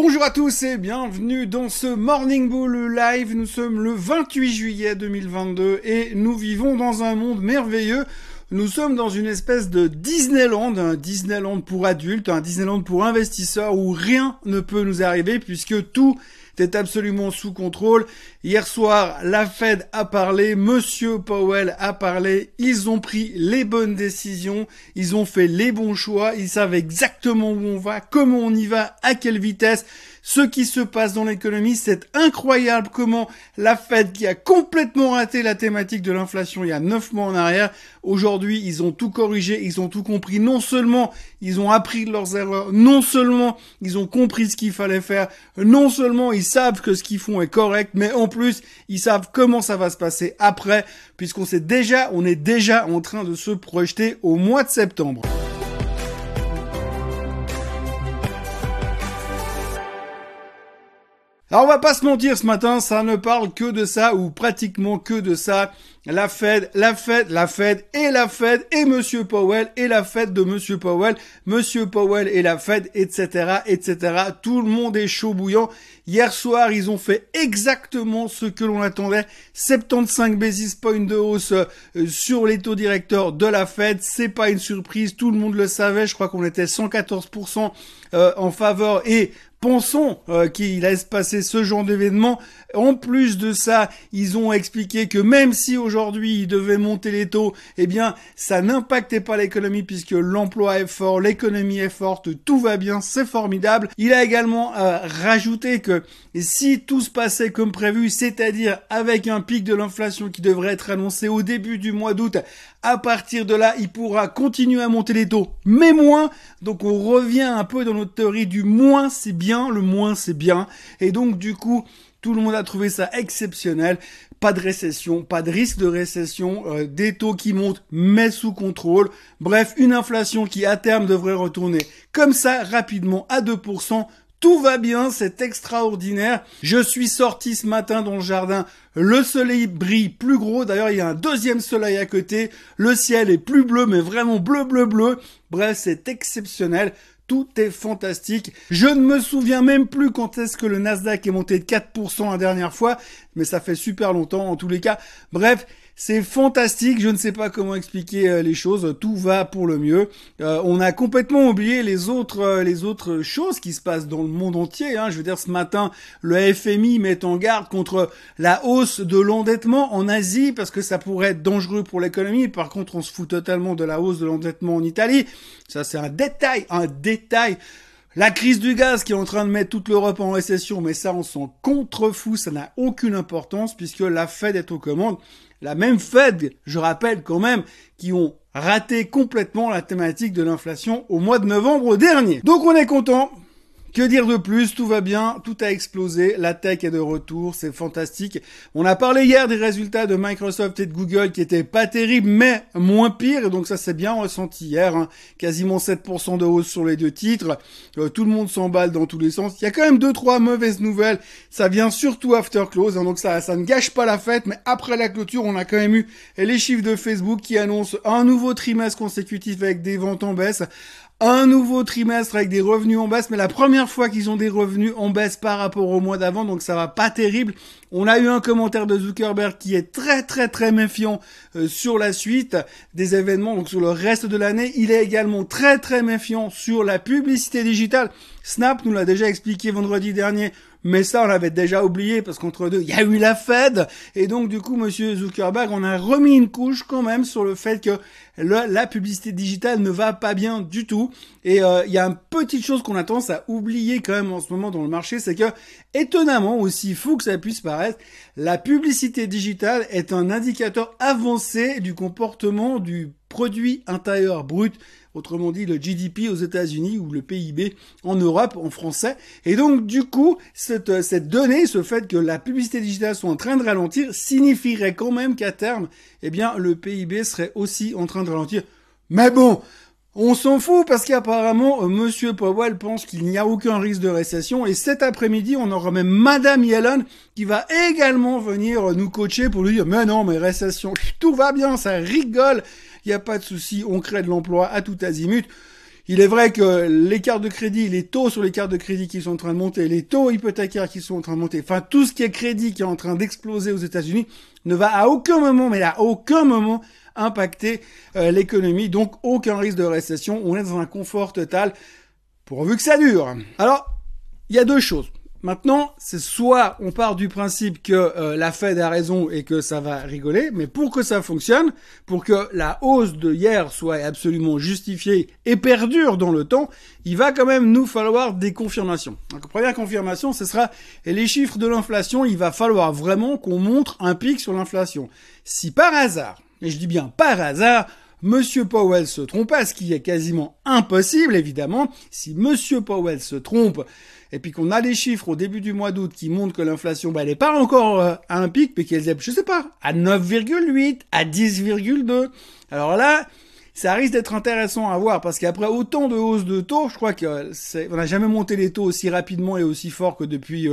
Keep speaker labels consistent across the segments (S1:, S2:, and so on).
S1: Bonjour à tous et bienvenue dans ce Morning Bull Live. Nous sommes le 28 juillet 2022 et nous vivons dans un monde merveilleux. Nous sommes dans une espèce de Disneyland, un Disneyland pour adultes, un Disneyland pour investisseurs où rien ne peut nous arriver puisque tout est absolument sous contrôle. Hier soir, la Fed a parlé, Monsieur Powell a parlé, ils ont pris les bonnes décisions, ils ont fait les bons choix, ils savent exactement où on va, comment on y va, à quelle vitesse ce qui se passe dans l'économie. C'est incroyable comment la Fed, qui a complètement raté la thématique de l'inflation il y a neuf mois en arrière, aujourd'hui, ils ont tout corrigé, ils ont tout compris. Non seulement ils ont appris leurs erreurs, non seulement ils ont compris ce qu'il fallait faire, non seulement ils savent que ce qu'ils font est correct, mais en plus, ils savent comment ça va se passer après, puisqu'on sait déjà, on est déjà en train de se projeter au mois de septembre. Alors on va pas se mentir ce matin, ça ne parle que de ça ou pratiquement que de ça. La Fed, la Fed, la Fed et la Fed et Monsieur Powell et la Fed de Monsieur Powell, Monsieur Powell et la Fed, etc., etc. Tout le monde est chaud bouillant. Hier soir, ils ont fait exactement ce que l'on attendait. 75 basis points de hausse euh, sur les taux directeurs de la Fed. C'est pas une surprise, tout le monde le savait. Je crois qu'on était 114% euh, en faveur et pensons euh, qu'il laisse passer ce genre d'événement. En plus de ça, ils ont expliqué que même si aujourd'hui ils devaient monter les taux, eh bien, ça n'impactait pas l'économie puisque l'emploi est fort, l'économie est forte, tout va bien, c'est formidable. Il a également euh, rajouté que si tout se passait comme prévu, c'est-à-dire avec un pic de l'inflation qui devrait être annoncé au début du mois d'août, à partir de là, il pourra continuer à monter les taux, mais moins. Donc on revient un peu dans notre théorie du moins c'est bien, le moins c'est bien. Et donc du coup, tout le monde a trouvé ça exceptionnel. Pas de récession, pas de risque de récession, euh, des taux qui montent mais sous contrôle. Bref, une inflation qui à terme devrait retourner comme ça rapidement à 2%. Tout va bien, c'est extraordinaire. Je suis sorti ce matin dans le jardin. Le soleil brille plus gros. D'ailleurs, il y a un deuxième soleil à côté. Le ciel est plus bleu, mais vraiment bleu, bleu, bleu. Bref, c'est exceptionnel. Tout est fantastique. Je ne me souviens même plus quand est-ce que le Nasdaq est monté de 4% la dernière fois, mais ça fait super longtemps en tous les cas. Bref, c'est fantastique, je ne sais pas comment expliquer euh, les choses, tout va pour le mieux. Euh, on a complètement oublié les autres euh, les autres choses qui se passent dans le monde entier. Hein. Je veux dire, ce matin, le FMI met en garde contre la hausse de l'endettement en Asie parce que ça pourrait être dangereux pour l'économie. Par contre, on se fout totalement de la hausse de l'endettement en Italie. Ça, c'est un détail, un détail. La crise du gaz qui est en train de mettre toute l'Europe en récession, mais ça on s'en contrefou, ça n'a aucune importance puisque la Fed est aux commandes. La même Fed, je rappelle quand même, qui ont raté complètement la thématique de l'inflation au mois de novembre dernier. Donc on est content, que dire de plus? Tout va bien, tout a explosé, la tech est de retour, c'est fantastique. On a parlé hier des résultats de Microsoft et de Google qui étaient pas terribles, mais moins pires, donc ça c'est bien ressenti hier. Hein. Quasiment 7% de hausse sur les deux titres, euh, tout le monde s'emballe dans tous les sens. Il y a quand même deux trois mauvaises nouvelles, ça vient surtout after close, hein, donc ça ne gâche pas la fête, mais après la clôture, on a quand même eu les chiffres de Facebook qui annoncent un nouveau trimestre consécutif avec des ventes en baisse un nouveau trimestre avec des revenus en baisse, mais la première fois qu'ils ont des revenus en baisse par rapport au mois d'avant, donc ça va pas terrible. On a eu un commentaire de Zuckerberg qui est très très très méfiant euh, sur la suite des événements, donc sur le reste de l'année. Il est également très très méfiant sur la publicité digitale. Snap nous l'a déjà expliqué vendredi dernier. Mais ça, on l'avait déjà oublié parce qu'entre deux, il y a eu la Fed. Et donc, du coup, monsieur Zuckerberg, on a remis une couche quand même sur le fait que la publicité digitale ne va pas bien du tout. Et euh, il y a une petite chose qu'on a tendance à oublier quand même en ce moment dans le marché, c'est que, étonnamment, aussi fou que ça puisse paraître, la publicité digitale est un indicateur avancé du comportement du produit intérieur brut autrement dit le GDP aux États-Unis ou le PIB en Europe en français. Et donc du coup, cette, cette donnée, ce fait que la publicité digitale soit en train de ralentir, signifierait quand même qu'à terme, eh bien, le PIB serait aussi en train de ralentir. Mais bon, on s'en fout parce qu'apparemment, euh, Monsieur Powell pense qu'il n'y a aucun risque de récession et cet après-midi, on aura même Madame Yellen qui va également venir nous coacher pour lui dire mais non, mais récession, tout va bien, ça rigole, il n'y a pas de souci, on crée de l'emploi à tout azimut. Il est vrai que les cartes de crédit, les taux sur les cartes de crédit qui sont en train de monter, les taux hypothécaires qui sont en train de monter, enfin tout ce qui est crédit qui est en train d'exploser aux États-Unis, ne va à aucun moment, mais à aucun moment impacter euh, l'économie. Donc aucun risque de récession. On est dans un confort total pourvu que ça dure. Alors, il y a deux choses. Maintenant, c'est soit on part du principe que euh, la Fed a raison et que ça va rigoler, mais pour que ça fonctionne, pour que la hausse de hier soit absolument justifiée et perdure dans le temps, il va quand même nous falloir des confirmations. Donc, première confirmation, ce sera les chiffres de l'inflation. Il va falloir vraiment qu'on montre un pic sur l'inflation. Si par hasard, et je dis bien par hasard, Monsieur Powell se trompe, ce qui est quasiment impossible évidemment, si Monsieur Powell se trompe et puis qu'on a les chiffres au début du mois d'août qui montrent que l'inflation, bah, elle n'est pas encore euh, à un pic, mais qu'elle est, je sais pas, à 9,8, à 10,2. Alors là, ça risque d'être intéressant à voir parce qu'après autant de hausses de taux, je crois que on n'a jamais monté les taux aussi rapidement et aussi fort que depuis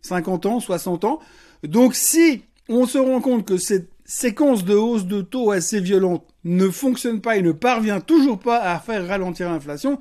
S1: 50 euh, ans, 60 ans. Donc si on se rend compte que cette séquence de hausse de taux assez violente ne fonctionne pas et ne parvient toujours pas à faire ralentir l'inflation,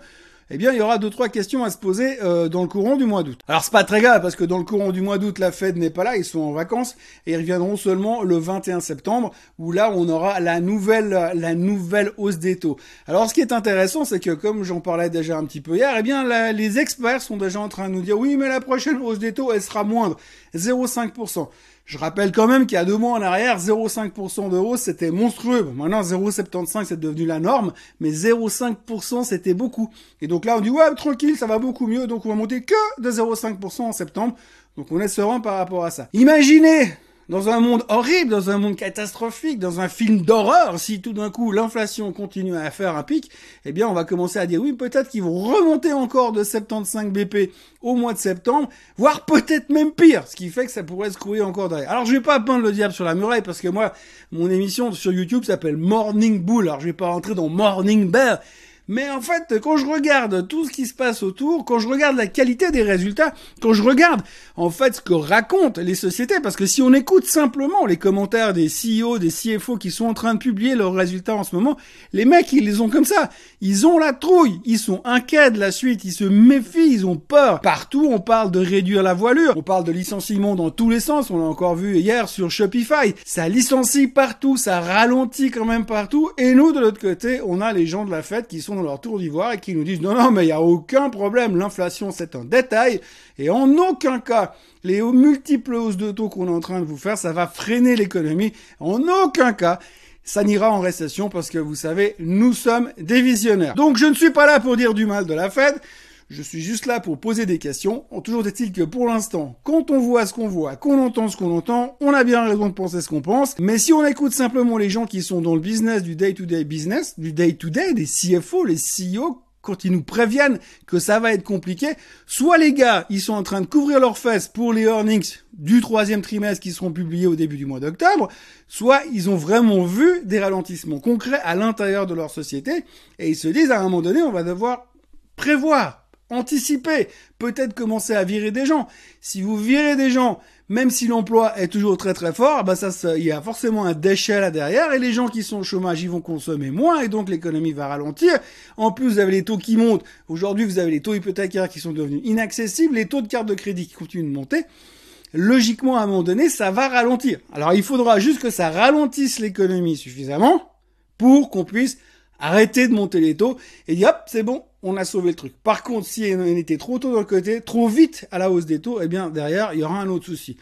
S1: eh bien, il y aura deux trois questions à se poser euh, dans le courant du mois d'août. Alors, c'est pas très grave parce que dans le courant du mois d'août, la Fed n'est pas là, ils sont en vacances et ils reviendront seulement le 21 septembre où là, on aura la nouvelle la nouvelle hausse des taux. Alors, ce qui est intéressant, c'est que comme j'en parlais déjà un petit peu hier, eh bien, les experts sont déjà en train de nous dire oui, mais la prochaine hausse des taux, elle sera moindre, 0,5%. Je rappelle quand même qu'il y a deux mois en arrière, 0,5% de hausse, c'était monstrueux. maintenant, 0,75, c'est devenu la norme, mais 0,5%, c'était beaucoup. Et donc là, on dit, ouais, tranquille, ça va beaucoup mieux, donc on va monter que de 0,5% en septembre. Donc on est serein par rapport à ça. Imaginez dans un monde horrible, dans un monde catastrophique, dans un film d'horreur, si tout d'un coup l'inflation continue à faire un pic, eh bien on va commencer à dire oui, peut-être qu'ils vont remonter encore de 75 BP au mois de septembre, voire peut-être même pire, ce qui fait que ça pourrait se courir encore derrière. Alors je vais pas peindre le diable sur la muraille parce que moi, mon émission sur YouTube s'appelle Morning Bull, alors je vais pas rentrer dans Morning Bear, mais en fait, quand je regarde tout ce qui se passe autour, quand je regarde la qualité des résultats, quand je regarde en fait ce que racontent les sociétés, parce que si on écoute simplement les commentaires des CEO, des CFO qui sont en train de publier leurs résultats en ce moment, les mecs, ils les ont comme ça. Ils ont la trouille, ils sont inquiets de la suite, ils se méfient, ils ont peur. Partout, on parle de réduire la voilure, on parle de licenciement dans tous les sens, on l'a encore vu hier sur Shopify. Ça licencie partout, ça ralentit quand même partout, et nous, de l'autre côté, on a les gens de la fête qui sont leur tour d'ivoire et qui nous disent non, non, mais il n'y a aucun problème, l'inflation c'est un détail et en aucun cas les multiples hausses de taux qu'on est en train de vous faire, ça va freiner l'économie. En aucun cas, ça n'ira en récession parce que vous savez, nous sommes des visionnaires. Donc je ne suis pas là pour dire du mal de la Fed. Je suis juste là pour poser des questions. Toujours est-il que pour l'instant, quand on voit ce qu'on voit, qu'on entend ce qu'on entend, on a bien raison de penser ce qu'on pense. Mais si on écoute simplement les gens qui sont dans le business du day-to-day business, du day-to-day, des CFO, les CEO, quand ils nous préviennent que ça va être compliqué, soit les gars, ils sont en train de couvrir leurs fesses pour les earnings du troisième trimestre qui seront publiés au début du mois d'octobre, soit ils ont vraiment vu des ralentissements concrets à l'intérieur de leur société et ils se disent à un moment donné, on va devoir prévoir anticiper, peut-être commencer à virer des gens. Si vous virez des gens, même si l'emploi est toujours très très fort, bah ça, il y a forcément un déchet là derrière et les gens qui sont au chômage, ils vont consommer moins et donc l'économie va ralentir. En plus, vous avez les taux qui montent. Aujourd'hui, vous avez les taux hypothécaires qui sont devenus inaccessibles, les taux de carte de crédit qui continuent de monter. Logiquement, à un moment donné, ça va ralentir. Alors, il faudra juste que ça ralentisse l'économie suffisamment pour qu'on puisse arrêter de monter les taux et dire hop, c'est bon, on a sauvé le truc. Par contre, si on était trop tôt dans le côté, trop vite à la hausse des taux, eh bien derrière, il y aura un autre souci.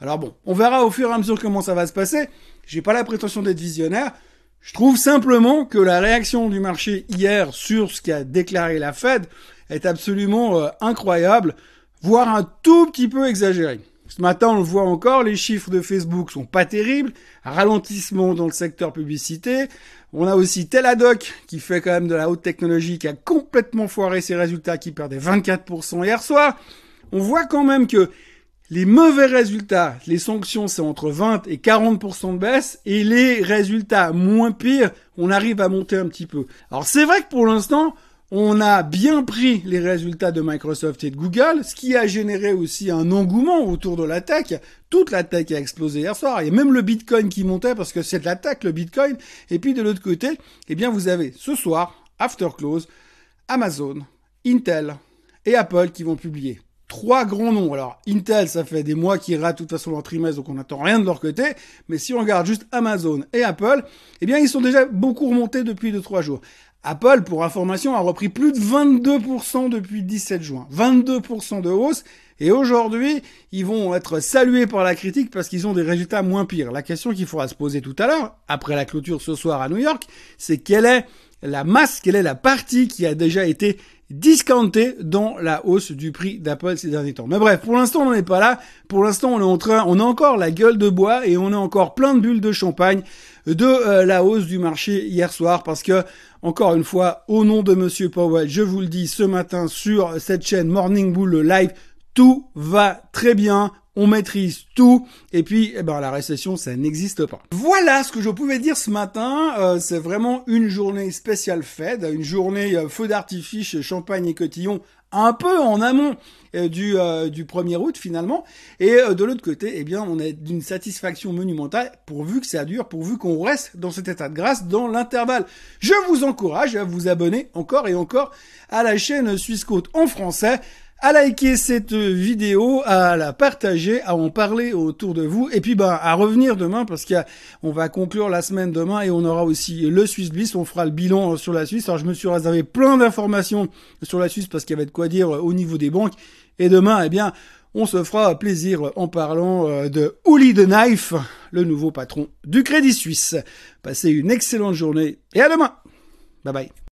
S1: Alors bon, on verra au fur et à mesure comment ça va se passer. J'ai pas la prétention d'être visionnaire. Je trouve simplement que la réaction du marché hier sur ce qu'a déclaré la Fed est absolument euh, incroyable, voire un tout petit peu exagéré. Ce matin, on le voit encore, les chiffres de Facebook sont pas terribles, ralentissement dans le secteur publicité. On a aussi Teladoc qui fait quand même de la haute technologie, qui a complètement foiré ses résultats, qui perdait 24% hier soir. On voit quand même que les mauvais résultats, les sanctions, c'est entre 20 et 40% de baisse, et les résultats moins pires, on arrive à monter un petit peu. Alors c'est vrai que pour l'instant, on a bien pris les résultats de Microsoft et de Google, ce qui a généré aussi un engouement autour de la tech. Toute la tech a explosé hier soir. Il y a même le Bitcoin qui montait parce que c'est de la tech, le Bitcoin. Et puis de l'autre côté, eh bien, vous avez ce soir, after close, Amazon, Intel et Apple qui vont publier. Trois grands noms. Alors, Intel, ça fait des mois qu'ils ratent de toute façon leur trimestre, donc on n'attend rien de leur côté. Mais si on regarde juste Amazon et Apple, eh bien, ils sont déjà beaucoup remontés depuis 2-3 jours. Apple, pour information, a repris plus de 22% depuis 17 juin. 22% de hausse. Et aujourd'hui, ils vont être salués par la critique parce qu'ils ont des résultats moins pires. La question qu'il faudra se poser tout à l'heure, après la clôture ce soir à New York, c'est quelle est la masse, quelle est la partie qui a déjà été discountée dans la hausse du prix d'Apple ces derniers temps. Mais bref, pour l'instant, on n'en est pas là. Pour l'instant, on est en train, on a encore la gueule de bois et on est encore plein de bulles de champagne de euh, la hausse du marché hier soir parce que, encore une fois, au nom de Monsieur Powell, je vous le dis ce matin sur cette chaîne Morning Bull Live, tout va très bien on maîtrise tout, et puis eh ben, la récession, ça n'existe pas. Voilà ce que je pouvais dire ce matin. Euh, c'est vraiment une journée spéciale Fed, une journée euh, feu d'artifice, champagne et cotillon, un peu en amont euh, du, du 1er août finalement. Et de l'autre côté, eh bien, on est d'une satisfaction monumentale pourvu que ça dure, pourvu qu'on reste dans cet état de grâce dans l'intervalle. Je vous encourage à vous abonner encore et encore à la chaîne Suisse Côte en français à liker cette vidéo, à la partager, à en parler autour de vous, et puis bah, à revenir demain parce qu'on va conclure la semaine demain et on aura aussi le Swiss Bliss, on fera le bilan sur la Suisse. Alors je me suis réservé plein d'informations sur la Suisse parce qu'il y avait de quoi dire au niveau des banques. Et demain, eh bien, on se fera plaisir en parlant euh, de Uli de Knife, le nouveau patron du Crédit Suisse. Passez une excellente journée et à demain. Bye bye.